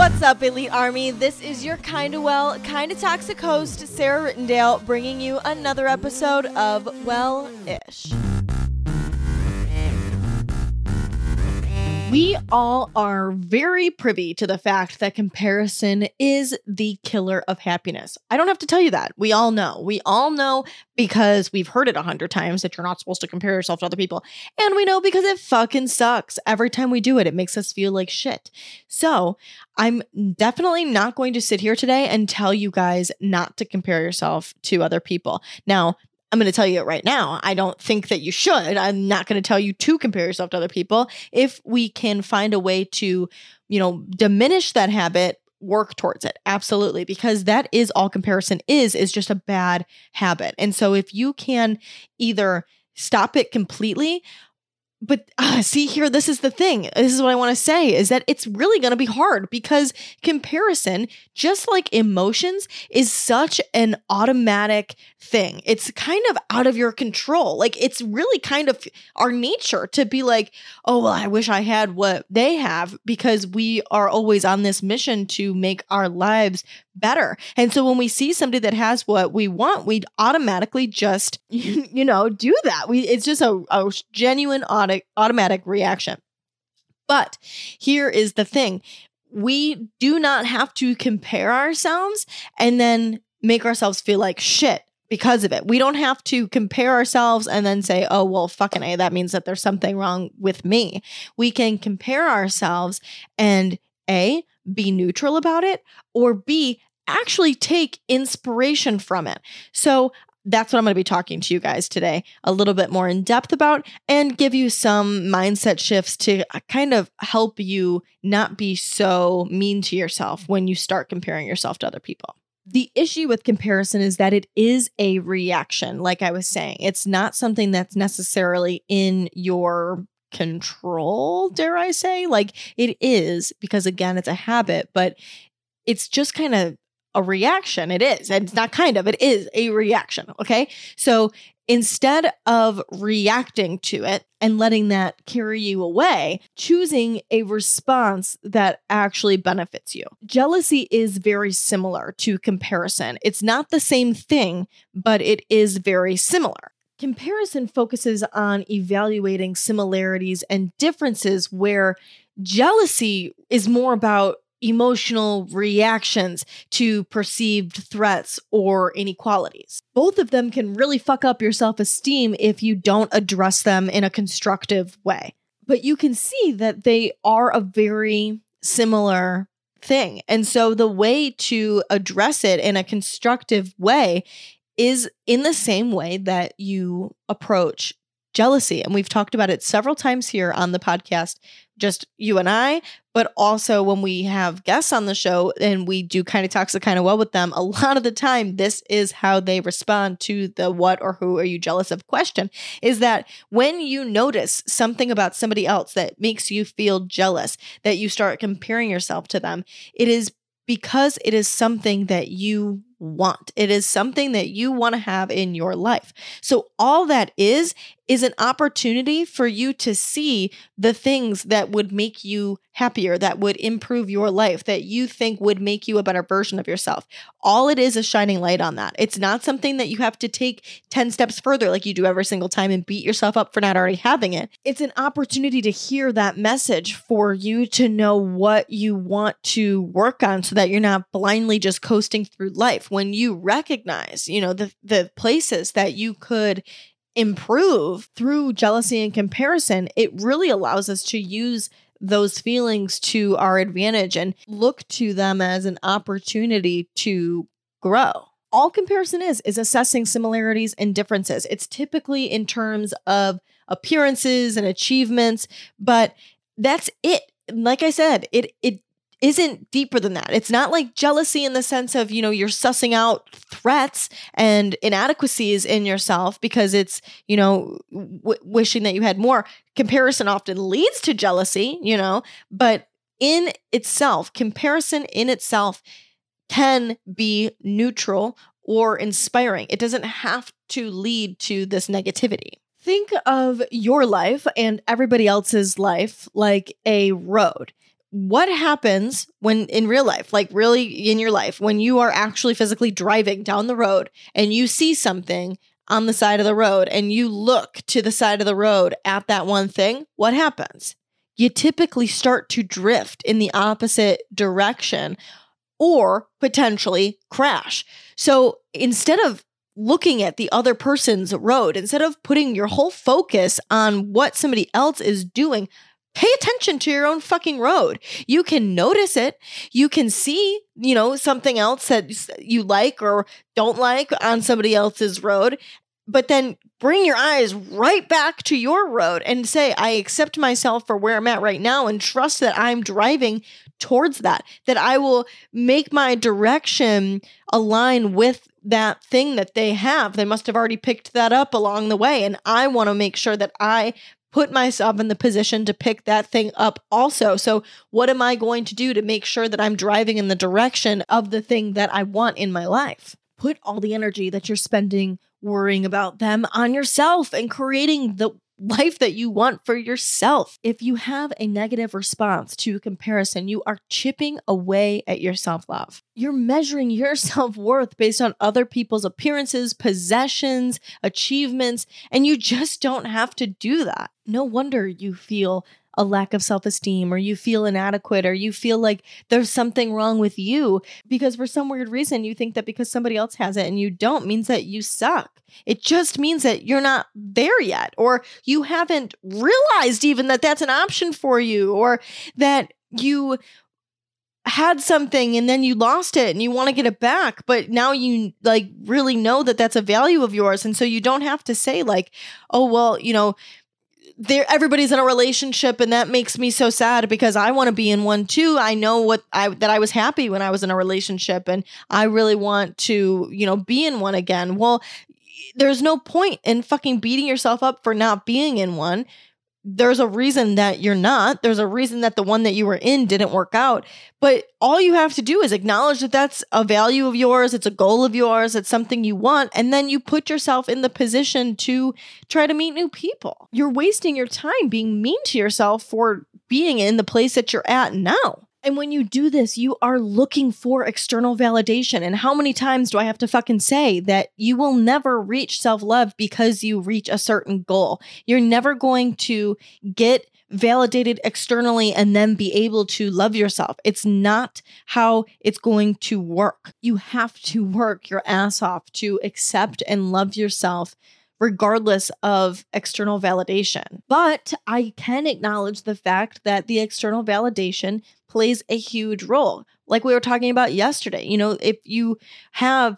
What's up, Elite Army? This is your kinda well, kinda toxic host, Sarah Rittendale, bringing you another episode of Well Ish. We all are very privy to the fact that comparison is the killer of happiness. I don't have to tell you that. We all know. We all know because we've heard it a hundred times that you're not supposed to compare yourself to other people. And we know because it fucking sucks. Every time we do it, it makes us feel like shit. So I'm definitely not going to sit here today and tell you guys not to compare yourself to other people. Now, I'm going to tell you it right now. I don't think that you should. I'm not going to tell you to compare yourself to other people. If we can find a way to, you know, diminish that habit, work towards it. Absolutely. Because that is all comparison is, is just a bad habit. And so if you can either stop it completely but uh, see here this is the thing. This is what i want to say is that it's really going to be hard because comparison just like emotions is such an automatic thing. It's kind of out of your control. Like it's really kind of our nature to be like oh well i wish i had what they have because we are always on this mission to make our lives better. And so when we see somebody that has what we want, we automatically just, you know, do that. We it's just a, a genuine auto, automatic reaction. But here is the thing. We do not have to compare ourselves and then make ourselves feel like shit because of it. We don't have to compare ourselves and then say, oh, well, fucking A, that means that there's something wrong with me. We can compare ourselves and A, be neutral about it, or B, actually take inspiration from it. So that's what I'm going to be talking to you guys today a little bit more in depth about and give you some mindset shifts to uh, kind of help you not be so mean to yourself when you start comparing yourself to other people. The issue with comparison is that it is a reaction, like I was saying. It's not something that's necessarily in your control, dare I say. Like it is, because again, it's a habit, but it's just kind of a reaction. It is. And it's not kind of, it is a reaction. Okay. So instead of reacting to it and letting that carry you away, choosing a response that actually benefits you. Jealousy is very similar to comparison. It's not the same thing, but it is very similar. Comparison focuses on evaluating similarities and differences, where jealousy is more about emotional reactions to perceived threats or inequalities. Both of them can really fuck up your self esteem if you don't address them in a constructive way. But you can see that they are a very similar thing. And so the way to address it in a constructive way is in the same way that you approach jealousy. And we've talked about it several times here on the podcast, just you and I, but also when we have guests on the show and we do kind of toxic kind of well with them, a lot of the time, this is how they respond to the what or who are you jealous of question is that when you notice something about somebody else that makes you feel jealous, that you start comparing yourself to them, it is because it is something that you want. It is something that you want to have in your life. So, all that is, is an opportunity for you to see the things that would make you happier, that would improve your life, that you think would make you a better version of yourself. All it is is shining light on that. It's not something that you have to take 10 steps further like you do every single time and beat yourself up for not already having it. It's an opportunity to hear that message for you to know what you want to work on so that you're not blindly just coasting through life. When you recognize, you know, the the places that you could improve through jealousy and comparison, it really allows us to use those feelings to our advantage and look to them as an opportunity to grow. All comparison is is assessing similarities and differences. It's typically in terms of appearances and achievements, but that's it. Like I said, it it isn't deeper than that. It's not like jealousy in the sense of, you know, you're sussing out threats and inadequacies in yourself because it's, you know, w- wishing that you had more. Comparison often leads to jealousy, you know, but in itself, comparison in itself can be neutral or inspiring. It doesn't have to lead to this negativity. Think of your life and everybody else's life like a road what happens when in real life, like really in your life, when you are actually physically driving down the road and you see something on the side of the road and you look to the side of the road at that one thing, what happens? You typically start to drift in the opposite direction or potentially crash. So instead of looking at the other person's road, instead of putting your whole focus on what somebody else is doing, pay attention to your own fucking road. You can notice it. You can see, you know, something else that you like or don't like on somebody else's road, but then bring your eyes right back to your road and say, I accept myself for where I'm at right now and trust that I'm driving towards that, that I will make my direction align with that thing that they have. They must have already picked that up along the way. And I want to make sure that I put myself in the position to pick that thing up also. So, what am I going to do to make sure that I'm driving in the direction of the thing that I want in my life? Put all the energy that you're spending worrying about them on yourself and creating the life that you want for yourself. If you have a negative response to comparison, you are chipping away at your self love. You're measuring your self worth based on other people's appearances, possessions, achievements, and you just don't have to do that. No wonder you feel a lack of self esteem or you feel inadequate or you feel like there's something wrong with you because for some weird reason you think that because somebody else has it and you don't means that you suck. It just means that you're not there yet or you haven't realized even that that's an option for you or that you had something and then you lost it and you want to get it back but now you like really know that that's a value of yours and so you don't have to say like oh well you know there everybody's in a relationship and that makes me so sad because I want to be in one too. I know what I that I was happy when I was in a relationship and I really want to, you know, be in one again. Well, there's no point in fucking beating yourself up for not being in one there's a reason that you're not. There's a reason that the one that you were in didn't work out. But all you have to do is acknowledge that that's a value of yours, it's a goal of yours, it's something you want, and then you put yourself in the position to try to meet new people. You're wasting your time being mean to yourself for being in the place that you're at now. And when you do this, you are looking for external validation. And how many times do I have to fucking say that you will never reach self love because you reach a certain goal? You're never going to get validated externally and then be able to love yourself. It's not how it's going to work. You have to work your ass off to accept and love yourself regardless of external validation. But I can acknowledge the fact that the external validation plays a huge role. Like we were talking about yesterday, you know, if you have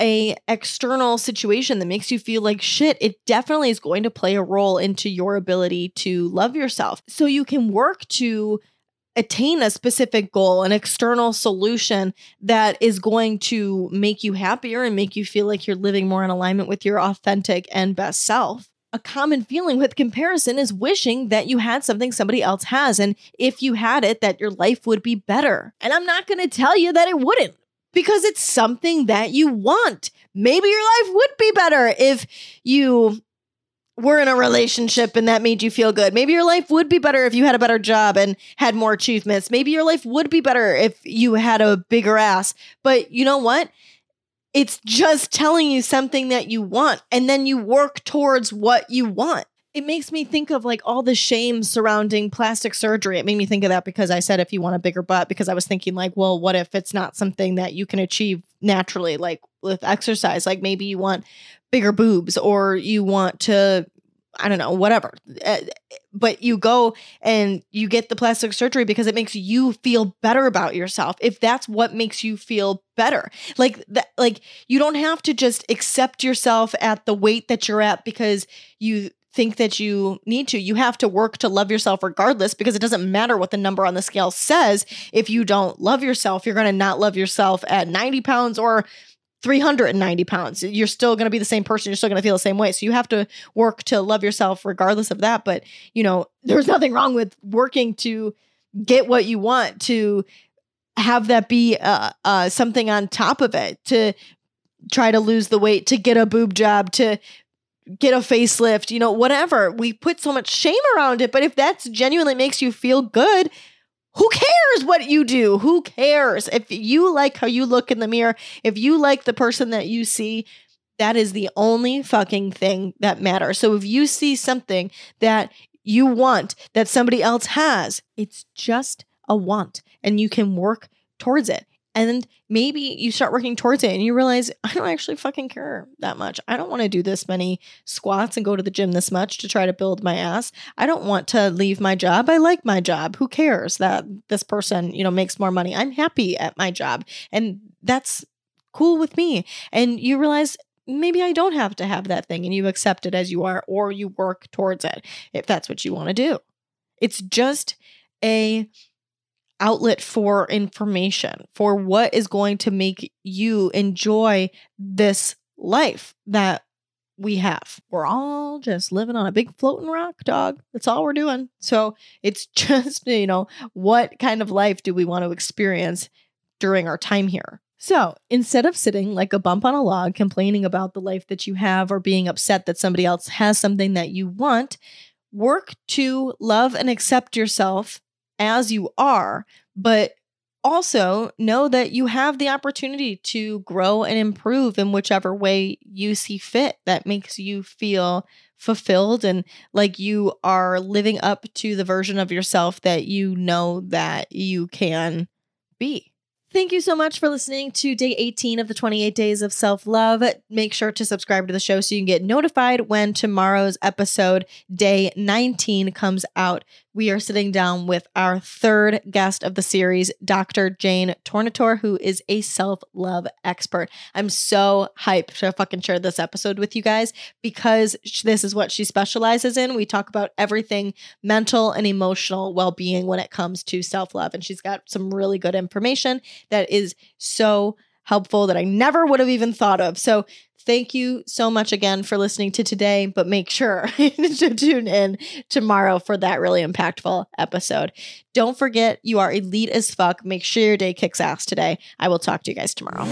a external situation that makes you feel like shit it definitely is going to play a role into your ability to love yourself so you can work to attain a specific goal, an external solution that is going to make you happier and make you feel like you're living more in alignment with your authentic and best self a common feeling with comparison is wishing that you had something somebody else has. And if you had it, that your life would be better. And I'm not going to tell you that it wouldn't because it's something that you want. Maybe your life would be better if you were in a relationship and that made you feel good. Maybe your life would be better if you had a better job and had more achievements. Maybe your life would be better if you had a bigger ass. But you know what? It's just telling you something that you want, and then you work towards what you want. It makes me think of like all the shame surrounding plastic surgery. It made me think of that because I said if you want a bigger butt, because I was thinking like, well, what if it's not something that you can achieve naturally, like with exercise? Like maybe you want bigger boobs or you want to I don't know, whatever. Uh, but you go and you get the plastic surgery because it makes you feel better about yourself. If that's what makes you feel better. Like that like you don't have to just accept yourself at the weight that you're at because you think that you need to. You have to work to love yourself regardless because it doesn't matter what the number on the scale says. If you don't love yourself, you're going to not love yourself at 90 pounds or 390 pounds. You're still going to be the same person. You're still going to feel the same way. So you have to work to love yourself regardless of that. But, you know, there's nothing wrong with working to get what you want, to have that be uh, uh, something on top of it, to try to lose the weight, to get a boob job, to get a facelift, you know, whatever. We put so much shame around it. But if that's genuinely makes you feel good, who cares what you do? Who cares? If you like how you look in the mirror, if you like the person that you see, that is the only fucking thing that matters. So if you see something that you want that somebody else has, it's just a want and you can work towards it. And maybe you start working towards it and you realize, I don't actually fucking care that much. I don't want to do this many squats and go to the gym this much to try to build my ass. I don't want to leave my job. I like my job. Who cares that this person, you know, makes more money? I'm happy at my job. And that's cool with me. And you realize maybe I don't have to have that thing and you accept it as you are or you work towards it if that's what you want to do. It's just a outlet for information, for what is going to make you enjoy this life that we have. We're all just living on a big floating rock, dog. That's all we're doing. So it's just, you know, what kind of life do we want to experience during our time here? So instead of sitting like a bump on a log, complaining about the life that you have or being upset that somebody else has something that you want, work to love and accept yourself as you are, but also know that you have the opportunity to grow and improve in whichever way you see fit that makes you feel fulfilled and like you are living up to the version of yourself that you know that you can be. Thank you so much for listening to day 18 of the 28 days of self love. Make sure to subscribe to the show so you can get notified when tomorrow's episode, day 19, comes out we are sitting down with our third guest of the series, Dr. Jane Tornatore, who is a self love expert. I'm so hyped to fucking share this episode with you guys because this is what she specializes in. We talk about everything mental and emotional well being when it comes to self love. And she's got some really good information that is so helpful that I never would have even thought of. So Thank you so much again for listening to today, but make sure to tune in tomorrow for that really impactful episode. Don't forget, you are elite as fuck. Make sure your day kicks ass today. I will talk to you guys tomorrow.